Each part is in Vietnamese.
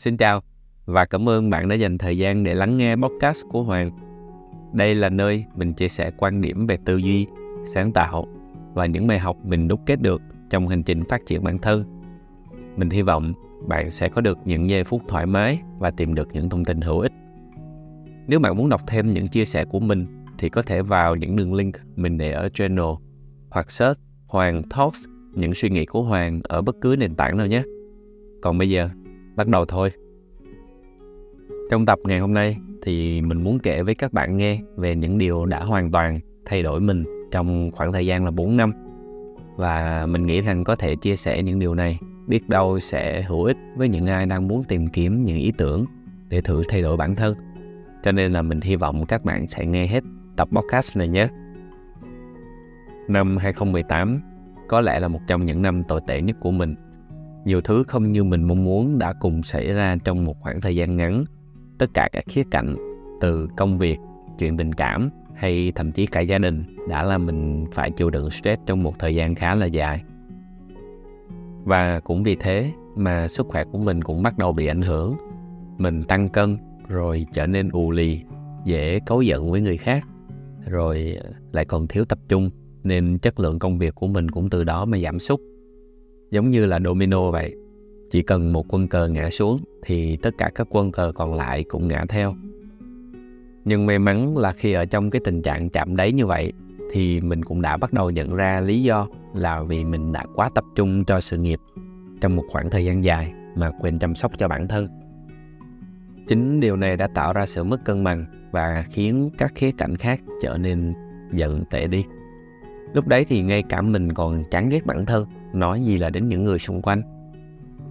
Xin chào và cảm ơn bạn đã dành thời gian để lắng nghe podcast của Hoàng. Đây là nơi mình chia sẻ quan điểm về tư duy, sáng tạo và những bài học mình đúc kết được trong hành trình phát triển bản thân. Mình hy vọng bạn sẽ có được những giây phút thoải mái và tìm được những thông tin hữu ích. Nếu bạn muốn đọc thêm những chia sẻ của mình thì có thể vào những đường link mình để ở channel hoặc search Hoàng Talks những suy nghĩ của Hoàng ở bất cứ nền tảng nào nhé. Còn bây giờ, bắt đầu thôi. Trong tập ngày hôm nay thì mình muốn kể với các bạn nghe về những điều đã hoàn toàn thay đổi mình trong khoảng thời gian là 4 năm. Và mình nghĩ rằng có thể chia sẻ những điều này biết đâu sẽ hữu ích với những ai đang muốn tìm kiếm những ý tưởng để thử thay đổi bản thân. Cho nên là mình hy vọng các bạn sẽ nghe hết tập podcast này nhé. Năm 2018 có lẽ là một trong những năm tồi tệ nhất của mình. Nhiều thứ không như mình mong muốn đã cùng xảy ra trong một khoảng thời gian ngắn. Tất cả các khía cạnh, từ công việc, chuyện tình cảm hay thậm chí cả gia đình đã làm mình phải chịu đựng stress trong một thời gian khá là dài. Và cũng vì thế mà sức khỏe của mình cũng bắt đầu bị ảnh hưởng. Mình tăng cân rồi trở nên ù lì, dễ cấu giận với người khác, rồi lại còn thiếu tập trung nên chất lượng công việc của mình cũng từ đó mà giảm sút. Giống như là domino vậy, chỉ cần một quân cờ ngã xuống thì tất cả các quân cờ còn lại cũng ngã theo. Nhưng may mắn là khi ở trong cái tình trạng chạm đáy như vậy thì mình cũng đã bắt đầu nhận ra lý do là vì mình đã quá tập trung cho sự nghiệp trong một khoảng thời gian dài mà quên chăm sóc cho bản thân. Chính điều này đã tạo ra sự mất cân bằng và khiến các khía cạnh khác trở nên dần tệ đi. Lúc đấy thì ngay cả mình còn chán ghét bản thân, nói gì là đến những người xung quanh.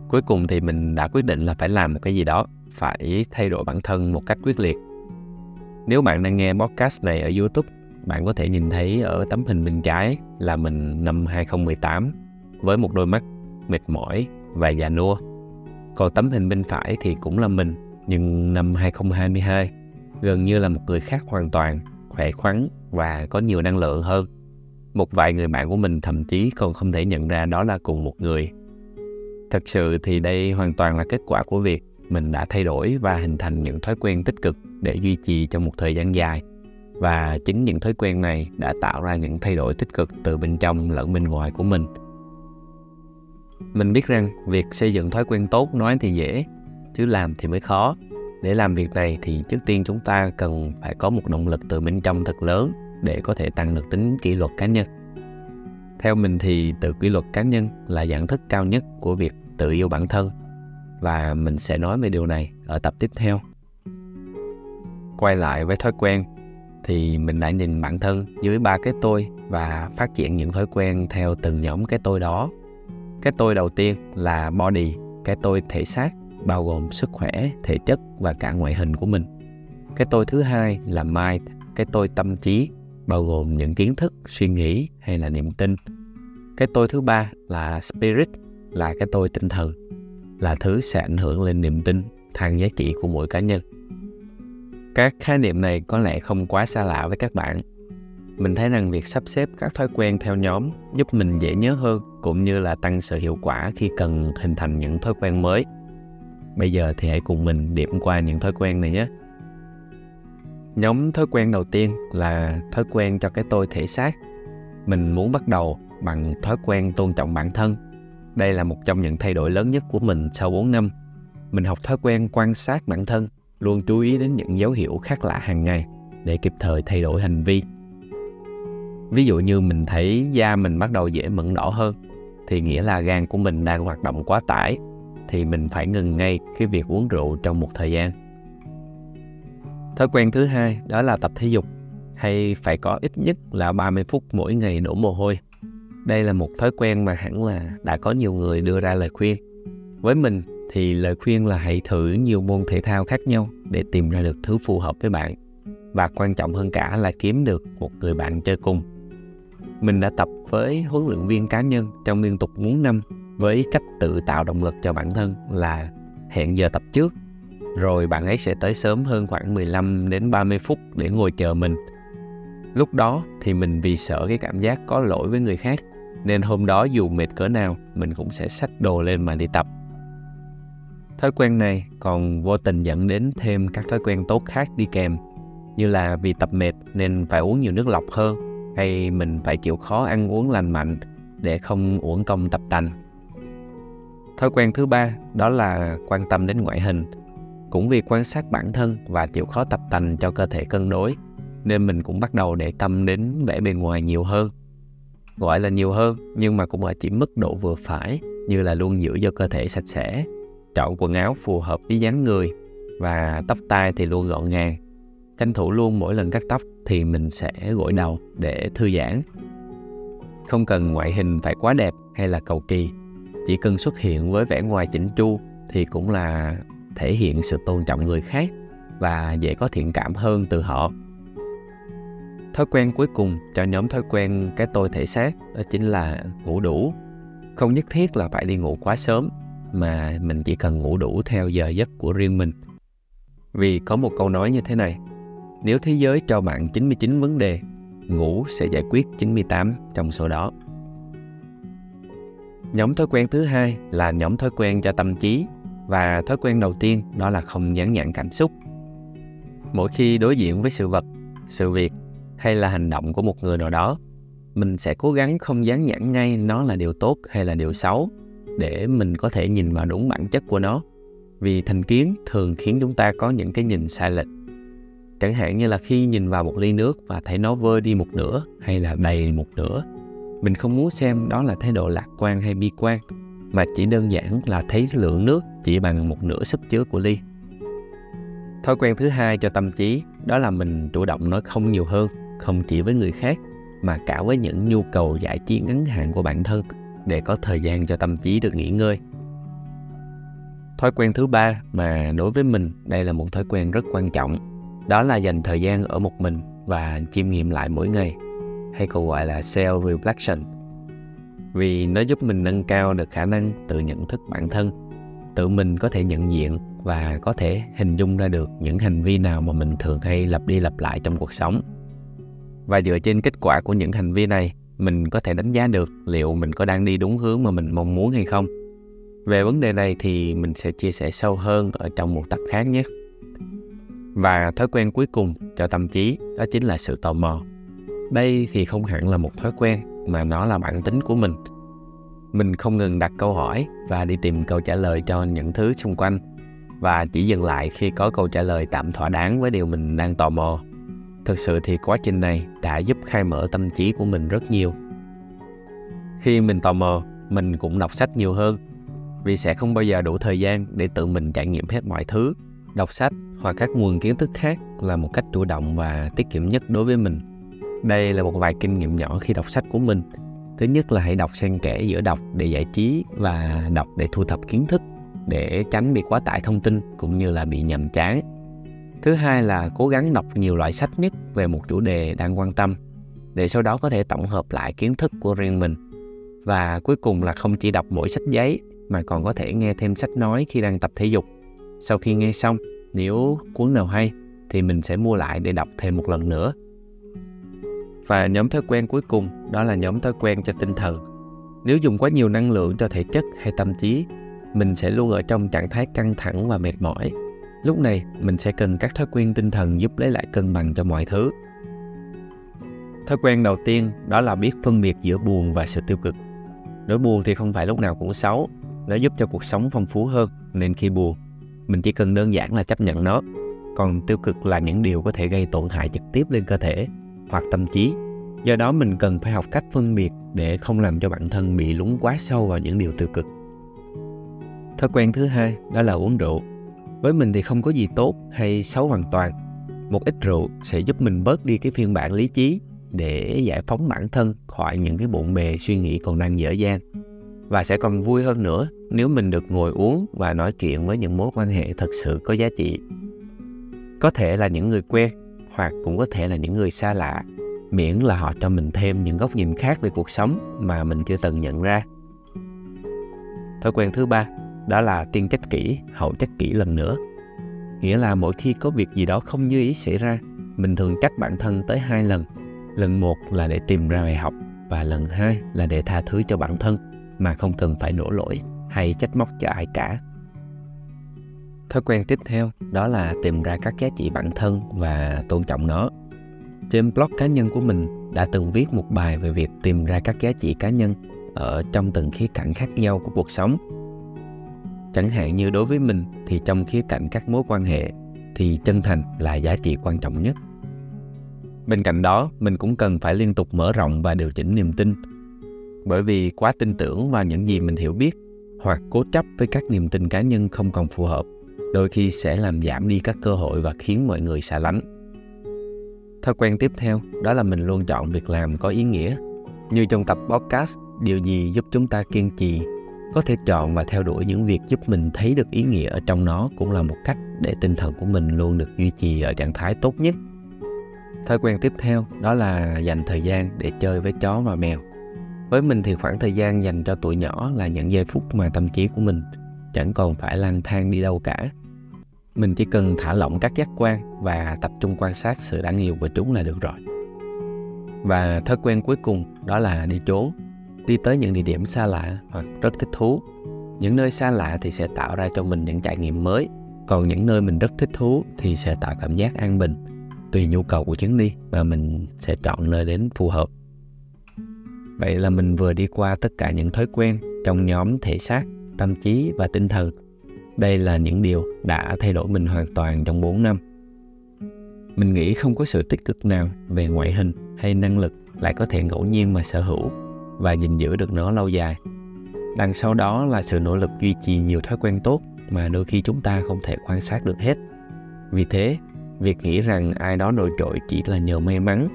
Cuối cùng thì mình đã quyết định là phải làm một cái gì đó, phải thay đổi bản thân một cách quyết liệt. Nếu bạn đang nghe podcast này ở YouTube, bạn có thể nhìn thấy ở tấm hình bên trái là mình năm 2018 với một đôi mắt mệt mỏi và già nua. Còn tấm hình bên phải thì cũng là mình, nhưng năm 2022 gần như là một người khác hoàn toàn, khỏe khoắn và có nhiều năng lượng hơn một vài người bạn của mình thậm chí còn không thể nhận ra đó là cùng một người. Thật sự thì đây hoàn toàn là kết quả của việc mình đã thay đổi và hình thành những thói quen tích cực để duy trì trong một thời gian dài. Và chính những thói quen này đã tạo ra những thay đổi tích cực từ bên trong lẫn bên ngoài của mình. Mình biết rằng việc xây dựng thói quen tốt nói thì dễ, chứ làm thì mới khó. Để làm việc này thì trước tiên chúng ta cần phải có một động lực từ bên trong thật lớn để có thể tăng được tính kỷ luật cá nhân. Theo mình thì tự kỷ luật cá nhân là dạng thức cao nhất của việc tự yêu bản thân và mình sẽ nói về điều này ở tập tiếp theo. Quay lại với thói quen thì mình đã nhìn bản thân dưới ba cái tôi và phát triển những thói quen theo từng nhóm cái tôi đó. Cái tôi đầu tiên là body, cái tôi thể xác bao gồm sức khỏe, thể chất và cả ngoại hình của mình. Cái tôi thứ hai là mind, cái tôi tâm trí bao gồm những kiến thức, suy nghĩ hay là niềm tin. Cái tôi thứ ba là spirit, là cái tôi tinh thần, là thứ sẽ ảnh hưởng lên niềm tin, thang giá trị của mỗi cá nhân. Các khái niệm này có lẽ không quá xa lạ với các bạn. Mình thấy rằng việc sắp xếp các thói quen theo nhóm giúp mình dễ nhớ hơn, cũng như là tăng sự hiệu quả khi cần hình thành những thói quen mới. Bây giờ thì hãy cùng mình điểm qua những thói quen này nhé. Nhóm thói quen đầu tiên là thói quen cho cái tôi thể xác. Mình muốn bắt đầu bằng thói quen tôn trọng bản thân. Đây là một trong những thay đổi lớn nhất của mình sau 4 năm. Mình học thói quen quan sát bản thân, luôn chú ý đến những dấu hiệu khác lạ hàng ngày để kịp thời thay đổi hành vi. Ví dụ như mình thấy da mình bắt đầu dễ mẩn đỏ hơn thì nghĩa là gan của mình đang hoạt động quá tải thì mình phải ngừng ngay cái việc uống rượu trong một thời gian Thói quen thứ hai đó là tập thể dục hay phải có ít nhất là 30 phút mỗi ngày đổ mồ hôi. Đây là một thói quen mà hẳn là đã có nhiều người đưa ra lời khuyên. Với mình thì lời khuyên là hãy thử nhiều môn thể thao khác nhau để tìm ra được thứ phù hợp với bạn. Và quan trọng hơn cả là kiếm được một người bạn chơi cùng. Mình đã tập với huấn luyện viên cá nhân trong liên tục 4 năm với cách tự tạo động lực cho bản thân là hẹn giờ tập trước rồi bạn ấy sẽ tới sớm hơn khoảng 15 đến 30 phút để ngồi chờ mình. Lúc đó thì mình vì sợ cái cảm giác có lỗi với người khác nên hôm đó dù mệt cỡ nào mình cũng sẽ xách đồ lên mà đi tập. Thói quen này còn vô tình dẫn đến thêm các thói quen tốt khác đi kèm, như là vì tập mệt nên phải uống nhiều nước lọc hơn, hay mình phải chịu khó ăn uống lành mạnh để không uổng công tập tành. Thói quen thứ ba đó là quan tâm đến ngoại hình. Cũng vì quan sát bản thân và chịu khó tập tành cho cơ thể cân đối, nên mình cũng bắt đầu để tâm đến vẻ bề ngoài nhiều hơn. Gọi là nhiều hơn nhưng mà cũng ở chỉ mức độ vừa phải như là luôn giữ cho cơ thể sạch sẽ, chọn quần áo phù hợp với dáng người và tóc tai thì luôn gọn gàng. Tranh thủ luôn mỗi lần cắt tóc thì mình sẽ gội đầu để thư giãn. Không cần ngoại hình phải quá đẹp hay là cầu kỳ, chỉ cần xuất hiện với vẻ ngoài chỉnh chu thì cũng là thể hiện sự tôn trọng người khác và dễ có thiện cảm hơn từ họ. Thói quen cuối cùng cho nhóm thói quen cái tôi thể xác đó chính là ngủ đủ. Không nhất thiết là phải đi ngủ quá sớm mà mình chỉ cần ngủ đủ theo giờ giấc của riêng mình. Vì có một câu nói như thế này, nếu thế giới cho bạn 99 vấn đề, ngủ sẽ giải quyết 98 trong số đó. Nhóm thói quen thứ hai là nhóm thói quen cho tâm trí và thói quen đầu tiên đó là không dán nhãn cảm xúc. Mỗi khi đối diện với sự vật, sự việc hay là hành động của một người nào đó, mình sẽ cố gắng không dán nhãn ngay nó là điều tốt hay là điều xấu để mình có thể nhìn vào đúng bản chất của nó. Vì thành kiến thường khiến chúng ta có những cái nhìn sai lệch. Chẳng hạn như là khi nhìn vào một ly nước và thấy nó vơi đi một nửa hay là đầy một nửa mình không muốn xem đó là thái độ lạc quan hay bi quan mà chỉ đơn giản là thấy lượng nước chỉ bằng một nửa sức chứa của ly. Thói quen thứ hai cho tâm trí, đó là mình chủ động nói không nhiều hơn, không chỉ với người khác, mà cả với những nhu cầu giải trí ngắn hạn của bản thân, để có thời gian cho tâm trí được nghỉ ngơi. Thói quen thứ ba mà đối với mình, đây là một thói quen rất quan trọng, đó là dành thời gian ở một mình và chiêm nghiệm lại mỗi ngày, hay còn gọi là self reflection vì nó giúp mình nâng cao được khả năng tự nhận thức bản thân. Tự mình có thể nhận diện và có thể hình dung ra được những hành vi nào mà mình thường hay lặp đi lặp lại trong cuộc sống. Và dựa trên kết quả của những hành vi này, mình có thể đánh giá được liệu mình có đang đi đúng hướng mà mình mong muốn hay không. Về vấn đề này thì mình sẽ chia sẻ sâu hơn ở trong một tập khác nhé. Và thói quen cuối cùng cho tâm trí đó chính là sự tò mò. Đây thì không hẳn là một thói quen mà nó là bản tính của mình. Mình không ngừng đặt câu hỏi và đi tìm câu trả lời cho những thứ xung quanh, và chỉ dừng lại khi có câu trả lời tạm thỏa đáng với điều mình đang tò mò. Thực sự thì quá trình này đã giúp khai mở tâm trí của mình rất nhiều. Khi mình tò mò, mình cũng đọc sách nhiều hơn, vì sẽ không bao giờ đủ thời gian để tự mình trải nghiệm hết mọi thứ. Đọc sách hoặc các nguồn kiến thức khác là một cách chủ động và tiết kiệm nhất đối với mình đây là một vài kinh nghiệm nhỏ khi đọc sách của mình. Thứ nhất là hãy đọc xen kẽ giữa đọc để giải trí và đọc để thu thập kiến thức để tránh bị quá tải thông tin cũng như là bị nhầm chán. Thứ hai là cố gắng đọc nhiều loại sách nhất về một chủ đề đang quan tâm để sau đó có thể tổng hợp lại kiến thức của riêng mình. Và cuối cùng là không chỉ đọc mỗi sách giấy mà còn có thể nghe thêm sách nói khi đang tập thể dục. Sau khi nghe xong, nếu cuốn nào hay thì mình sẽ mua lại để đọc thêm một lần nữa và nhóm thói quen cuối cùng đó là nhóm thói quen cho tinh thần. Nếu dùng quá nhiều năng lượng cho thể chất hay tâm trí, mình sẽ luôn ở trong trạng thái căng thẳng và mệt mỏi. Lúc này, mình sẽ cần các thói quen tinh thần giúp lấy lại cân bằng cho mọi thứ. Thói quen đầu tiên đó là biết phân biệt giữa buồn và sự tiêu cực. Nỗi buồn thì không phải lúc nào cũng xấu, nó giúp cho cuộc sống phong phú hơn, nên khi buồn, mình chỉ cần đơn giản là chấp nhận nó. Còn tiêu cực là những điều có thể gây tổn hại trực tiếp lên cơ thể, hoặc tâm trí. Do đó mình cần phải học cách phân biệt để không làm cho bản thân bị lún quá sâu vào những điều tiêu cực. Thói quen thứ hai đó là uống rượu. Với mình thì không có gì tốt hay xấu hoàn toàn. Một ít rượu sẽ giúp mình bớt đi cái phiên bản lý trí để giải phóng bản thân khỏi những cái bộn bề suy nghĩ còn đang dở dang. Và sẽ còn vui hơn nữa nếu mình được ngồi uống và nói chuyện với những mối quan hệ thật sự có giá trị. Có thể là những người quen hoặc cũng có thể là những người xa lạ, miễn là họ cho mình thêm những góc nhìn khác về cuộc sống mà mình chưa từng nhận ra. Thói quen thứ ba, đó là tiên trách kỹ, hậu trách kỹ lần nữa. Nghĩa là mỗi khi có việc gì đó không như ý xảy ra, mình thường trách bản thân tới hai lần. Lần một là để tìm ra bài học và lần hai là để tha thứ cho bản thân mà không cần phải đổ lỗi hay trách móc cho ai cả thói quen tiếp theo đó là tìm ra các giá trị bản thân và tôn trọng nó. Trên blog cá nhân của mình đã từng viết một bài về việc tìm ra các giá trị cá nhân ở trong từng khía cạnh khác nhau của cuộc sống. Chẳng hạn như đối với mình thì trong khía cạnh các mối quan hệ thì chân thành là giá trị quan trọng nhất. Bên cạnh đó, mình cũng cần phải liên tục mở rộng và điều chỉnh niềm tin. Bởi vì quá tin tưởng vào những gì mình hiểu biết hoặc cố chấp với các niềm tin cá nhân không còn phù hợp đôi khi sẽ làm giảm đi các cơ hội và khiến mọi người xa lánh. Thói quen tiếp theo, đó là mình luôn chọn việc làm có ý nghĩa. Như trong tập podcast, điều gì giúp chúng ta kiên trì, có thể chọn và theo đuổi những việc giúp mình thấy được ý nghĩa ở trong nó cũng là một cách để tinh thần của mình luôn được duy trì ở trạng thái tốt nhất. Thói quen tiếp theo, đó là dành thời gian để chơi với chó và mèo. Với mình thì khoảng thời gian dành cho tuổi nhỏ là những giây phút mà tâm trí của mình chẳng còn phải lang thang đi đâu cả mình chỉ cần thả lỏng các giác quan và tập trung quan sát sự đáng yêu của chúng là được rồi. Và thói quen cuối cùng đó là đi trốn. Đi tới những địa điểm xa lạ hoặc rất thích thú. Những nơi xa lạ thì sẽ tạo ra cho mình những trải nghiệm mới. Còn những nơi mình rất thích thú thì sẽ tạo cảm giác an bình, tùy nhu cầu của chuyến đi mà mình sẽ chọn nơi đến phù hợp. Vậy là mình vừa đi qua tất cả những thói quen trong nhóm thể xác, tâm trí và tinh thần đây là những điều đã thay đổi mình hoàn toàn trong 4 năm. Mình nghĩ không có sự tích cực nào về ngoại hình hay năng lực lại có thể ngẫu nhiên mà sở hữu và gìn giữ được nó lâu dài. Đằng sau đó là sự nỗ lực duy trì nhiều thói quen tốt mà đôi khi chúng ta không thể quan sát được hết. Vì thế, việc nghĩ rằng ai đó nổi trội chỉ là nhờ may mắn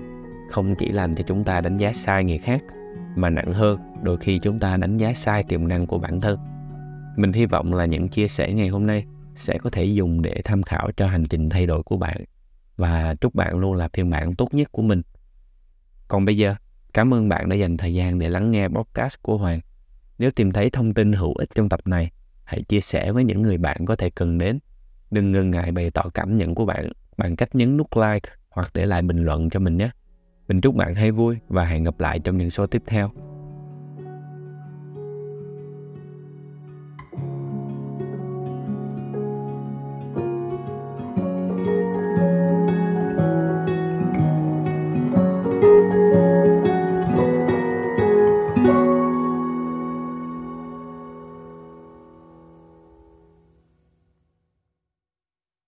không chỉ làm cho chúng ta đánh giá sai người khác mà nặng hơn đôi khi chúng ta đánh giá sai tiềm năng của bản thân mình hy vọng là những chia sẻ ngày hôm nay sẽ có thể dùng để tham khảo cho hành trình thay đổi của bạn và chúc bạn luôn là phiên bản tốt nhất của mình. Còn bây giờ, cảm ơn bạn đã dành thời gian để lắng nghe podcast của Hoàng. Nếu tìm thấy thông tin hữu ích trong tập này, hãy chia sẻ với những người bạn có thể cần đến. Đừng ngần ngại bày tỏ cảm nhận của bạn bằng cách nhấn nút like hoặc để lại bình luận cho mình nhé. Mình chúc bạn hay vui và hẹn gặp lại trong những số tiếp theo.